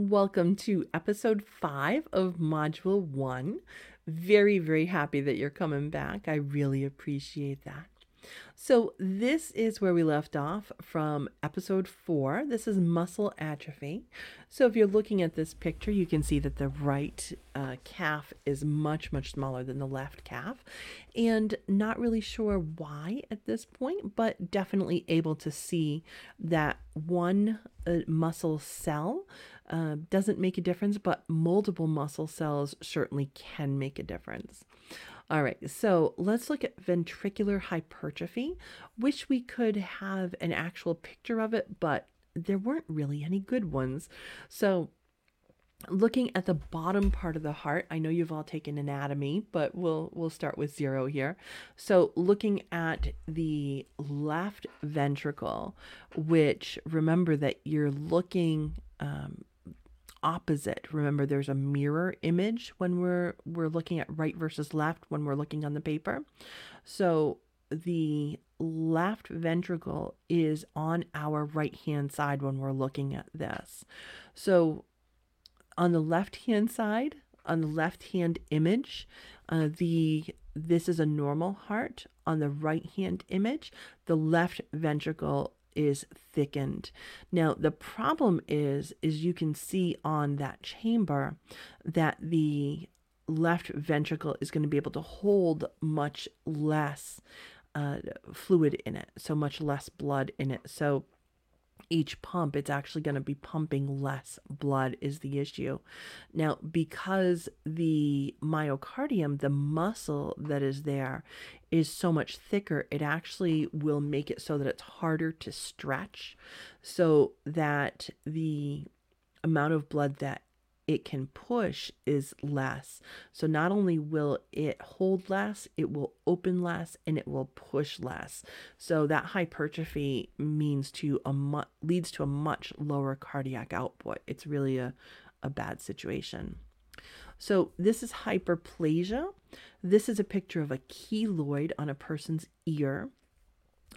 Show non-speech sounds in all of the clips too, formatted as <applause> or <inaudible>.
Welcome to episode five of module one. Very, very happy that you're coming back. I really appreciate that. So, this is where we left off from episode four. This is muscle atrophy. So, if you're looking at this picture, you can see that the right uh, calf is much, much smaller than the left calf. And not really sure why at this point, but definitely able to see that one uh, muscle cell uh, doesn't make a difference, but multiple muscle cells certainly can make a difference. All right, so let's look at ventricular hypertrophy. Wish we could have an actual picture of it, but there weren't really any good ones. So looking at the bottom part of the heart i know you've all taken anatomy but we'll we'll start with zero here so looking at the left ventricle which remember that you're looking um, opposite. Remember there's a mirror image when we're we're looking at right versus left when we're looking on the paper. So the left ventricle is on our right hand side when we're looking at this. So on the left hand side, on the left hand image, uh, the this is a normal heart. On the right hand image, the left ventricle is thickened. Now the problem is is you can see on that chamber that the left ventricle is going to be able to hold much less uh, fluid in it, so much less blood in it. So each pump, it's actually going to be pumping less blood, is the issue. Now, because the myocardium, the muscle that is there, is so much thicker, it actually will make it so that it's harder to stretch, so that the amount of blood that it can push is less. So not only will it hold less, it will open less and it will push less. So that hypertrophy means to a mu- leads to a much lower cardiac output. It's really a, a bad situation. So this is hyperplasia. This is a picture of a keloid on a person's ear.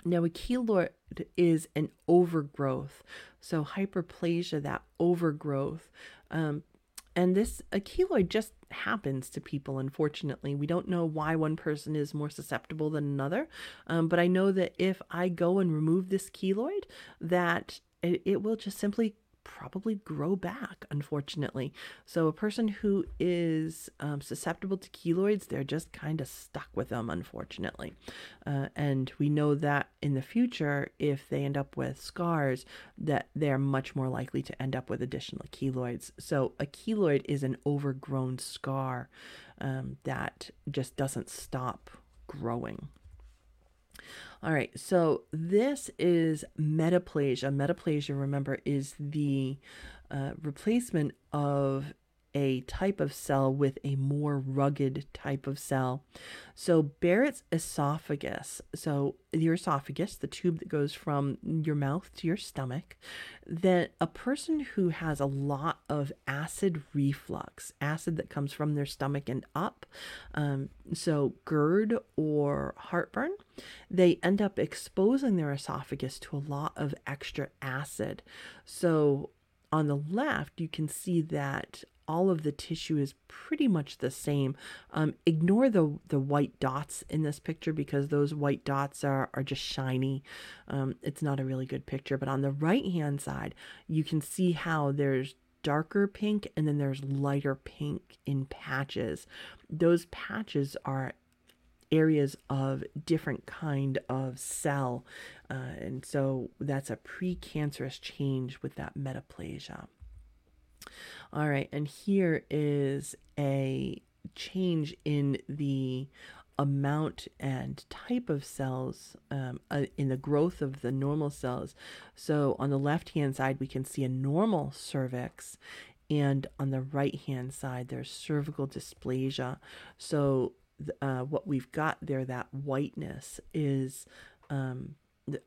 Now, a keloid is an overgrowth. So, hyperplasia, that overgrowth, um, and this a keloid just happens to people, unfortunately. We don't know why one person is more susceptible than another. Um, but I know that if I go and remove this keloid, that it, it will just simply probably grow back, unfortunately. So, a person who is um, susceptible to keloids, they're just kind of stuck with them, unfortunately. Uh, and we know that in the future, if they end up with scars, that they're much more likely to end up with additional keloids. So, a keloid is an overgrown scar um, that just doesn't stop growing. All right, so this is metaplasia. Metaplasia, remember, is the uh, replacement of a type of cell with a more rugged type of cell. So, Barrett's esophagus, so your esophagus, the tube that goes from your mouth to your stomach, then a person who has a lot of acid reflux, acid that comes from their stomach and up, um, so GERD or heartburn, they end up exposing their esophagus to a lot of extra acid. So, on the left, you can see that all of the tissue is pretty much the same. Um, ignore the, the white dots in this picture because those white dots are, are just shiny. Um, it's not a really good picture. But on the right hand side, you can see how there's darker pink and then there's lighter pink in patches. Those patches are areas of different kind of cell uh, and so that's a precancerous change with that metaplasia all right, and here is a change in the amount and type of cells um, uh, in the growth of the normal cells. So on the left hand side, we can see a normal cervix, and on the right hand side, there's cervical dysplasia. So uh, what we've got there, that whiteness, is um,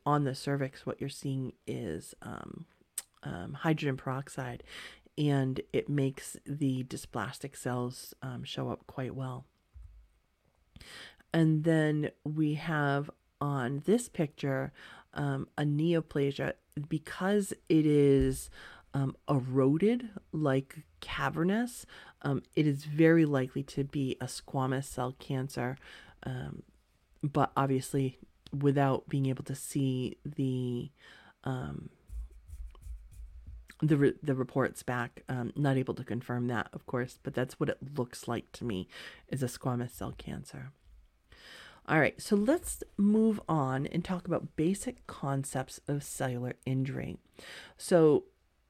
on the cervix. What you're seeing is um, um, hydrogen peroxide, and it makes the dysplastic cells um, show up quite well. And then we have on this picture um, a neoplasia because it is um, eroded, like cavernous, um, it is very likely to be a squamous cell cancer. Um, but obviously, without being able to see the um, the re- the reports back, um, not able to confirm that, of course, but that's what it looks like to me is a squamous cell cancer. All right, so let's move on and talk about basic concepts of cellular injury. So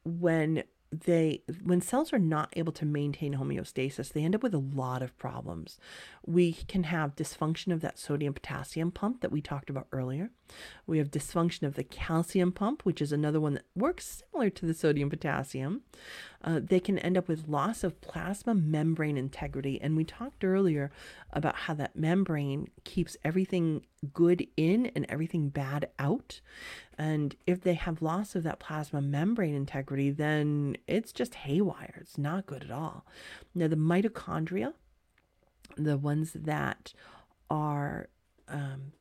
when they when cells are not able to maintain homeostasis they end up with a lot of problems. We can have dysfunction of that sodium potassium pump that we talked about earlier. We have dysfunction of the calcium pump which is another one that works similar to the sodium potassium. Uh, they can end up with loss of plasma membrane integrity and we talked earlier about how that membrane keeps everything good in and everything bad out and if they have loss of that plasma membrane integrity, then it's just haywire. It's not good at all. Now, the mitochondria, the ones that are um,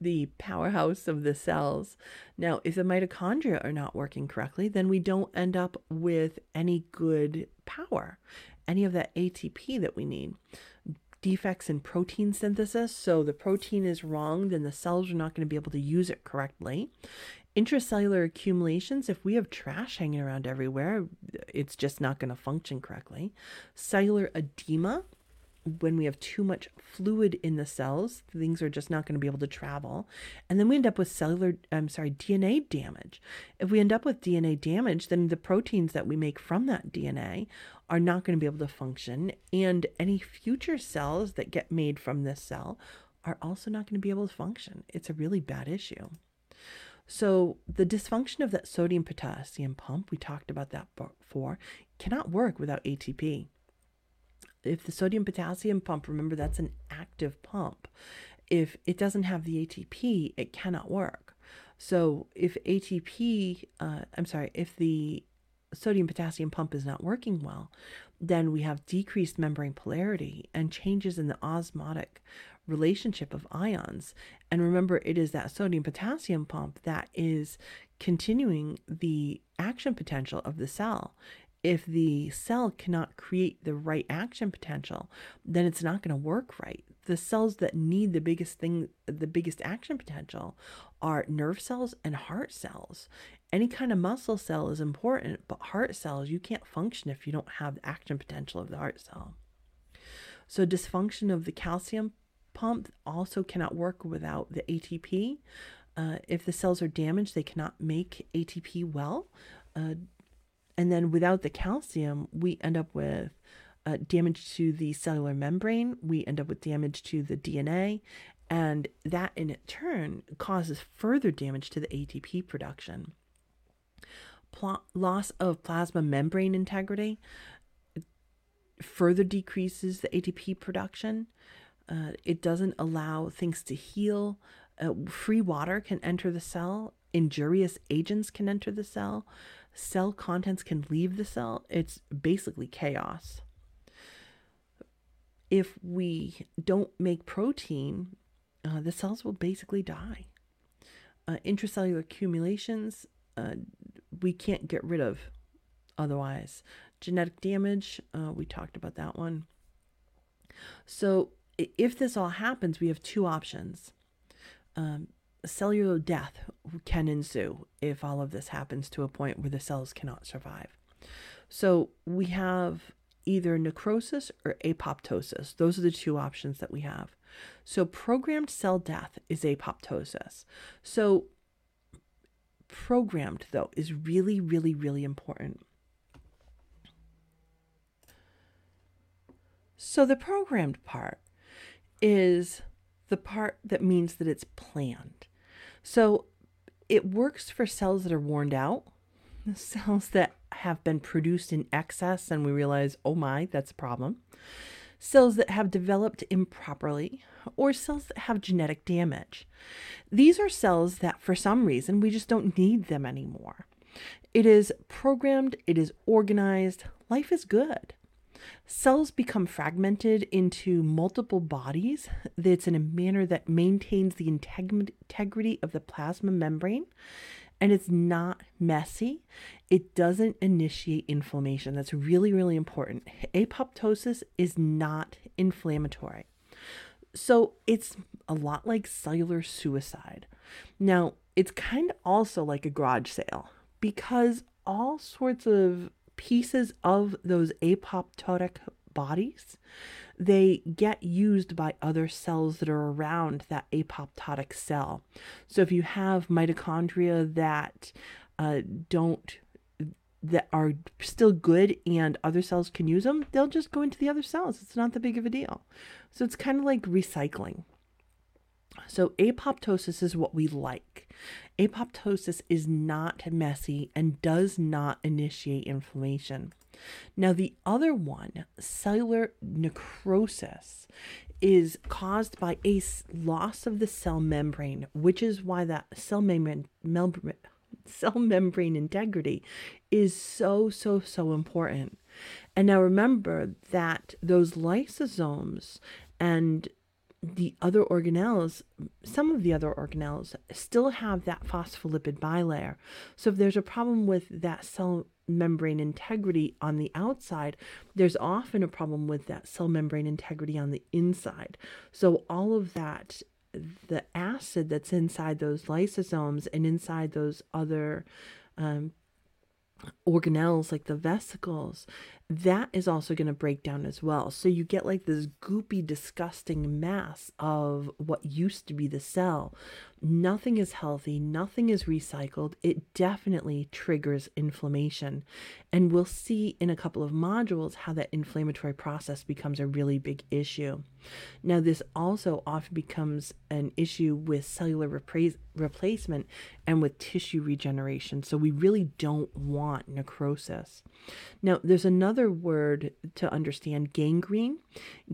the powerhouse of the cells. Now, if the mitochondria are not working correctly, then we don't end up with any good power, any of that ATP that we need defects in protein synthesis. So the protein is wrong, then the cells are not going to be able to use it correctly. Intracellular accumulations, if we have trash hanging around everywhere, it's just not going to function correctly. Cellular edema, when we have too much fluid in the cells, things are just not going to be able to travel. And then we end up with cellular, I'm sorry, DNA damage. If we end up with DNA damage, then the proteins that we make from that DNA are not going to be able to function. And any future cells that get made from this cell are also not going to be able to function. It's a really bad issue. So, the dysfunction of that sodium potassium pump, we talked about that before, cannot work without ATP. If the sodium potassium pump, remember that's an active pump, if it doesn't have the ATP, it cannot work. So, if ATP, uh, I'm sorry, if the sodium potassium pump is not working well, then we have decreased membrane polarity and changes in the osmotic relationship of ions. And remember, it is that sodium potassium pump that is continuing the action potential of the cell. If the cell cannot create the right action potential, then it's not going to work right. The cells that need the biggest thing, the biggest action potential are nerve cells and heart cells any kind of muscle cell is important, but heart cells, you can't function if you don't have the action potential of the heart cell. So, dysfunction of the calcium pump also cannot work without the ATP. Uh, if the cells are damaged, they cannot make ATP well. Uh, and then without the calcium, we end up with uh, damage to the cellular membrane, we end up with damage to the DNA, and that in turn causes further damage to the ATP production pl- loss of plasma membrane integrity further decreases the ATP production. Uh, it doesn't allow things to heal. Uh, free water can enter the cell. Injurious agents can enter the cell. Cell contents can leave the cell. It's basically chaos. If we don't make protein, uh, the cells will basically die. Uh, intracellular accumulations uh, we can't get rid of otherwise. Genetic damage, uh, we talked about that one. So, if this all happens, we have two options. Um, cellular death can ensue if all of this happens to a point where the cells cannot survive. So, we have either necrosis or apoptosis. Those are the two options that we have. So, programmed cell death is apoptosis. So, programmed, though, is really, really, really important. So, the programmed part is the part that means that it's planned. So, it works for cells that are worn out, <laughs> cells that have been produced in excess, and we realize, oh my, that's a problem cells that have developed improperly, or cells that have genetic damage. These are cells that, for some reason, we just don't need them anymore. It is programmed, it is organized, life is good. Cells become fragmented into multiple bodies that's in a manner that maintains the integrity of the plasma membrane and it's not messy. It doesn't initiate inflammation. That's really, really important. Apoptosis is not inflammatory. So it's a lot like cellular suicide. Now, it's kind of also like a garage sale because all sorts of pieces of those apoptotic bodies they get used by other cells that are around that apoptotic cell. So if you have mitochondria that uh, don't that are still good and other cells can use them, they'll just go into the other cells. It's not that big of a deal. So it's kind of like recycling. So apoptosis is what we like. Apoptosis is not messy and does not initiate inflammation. Now, the other one, cellular necrosis, is caused by a loss of the cell membrane, which is why that cell membrane, membrane cell membrane integrity is so, so, so important. And now remember that those lysosomes and the other organelles, some of the other organelles still have that phospholipid bilayer. So if there's a problem with that cell membrane integrity on the outside, there's often a problem with that cell membrane integrity on the inside. So all of that the acid that's inside those lysosomes and inside those other um, organelles like the vesicles that is also going to break down as well. So you get like this goopy, disgusting mass of what used to be the cell. Nothing is healthy, nothing is recycled. It definitely triggers inflammation. And we'll see in a couple of modules how that inflammatory process becomes a really big issue. Now, this also often becomes an issue with cellular repra- replacement and with tissue regeneration. So we really don't want necrosis. Now, there's another word to understand gangrene.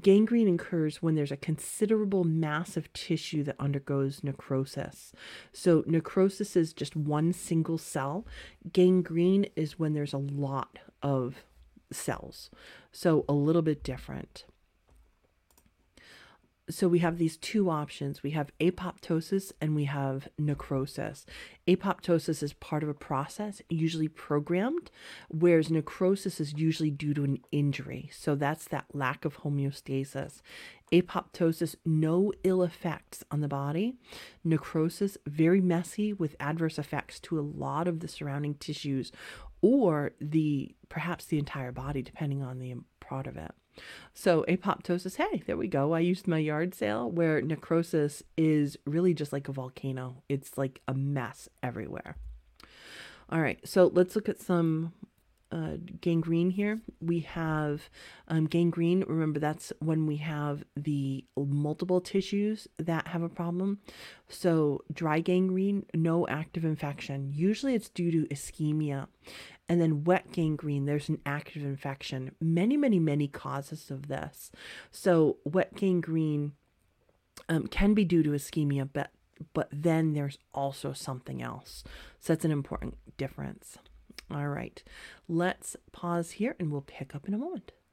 Gangrene occurs when there's a considerable mass of tissue that undergoes necrosis. So, necrosis is just one single cell, gangrene is when there's a lot of cells. So, a little bit different so we have these two options. We have apoptosis and we have necrosis. Apoptosis is part of a process usually programmed whereas necrosis is usually due to an injury. So that's that lack of homeostasis. Apoptosis no ill effects on the body. Necrosis very messy with adverse effects to a lot of the surrounding tissues or the perhaps the entire body depending on the part of it so apoptosis, hey, there we go. I used my yard sale where necrosis is really just like a volcano. It's like a mess everywhere. All right, so let's look at some uh, gangrene here. We have um, gangrene. Remember, that's when we have the multiple tissues that have a problem. So, dry gangrene, no active infection. Usually, it's due to ischemia. And then wet gangrene, there's an active infection. Many, many, many causes of this. So, wet gangrene um, can be due to ischemia, but but then there's also something else. So that's an important difference. All right, let's pause here and we'll pick up in a moment.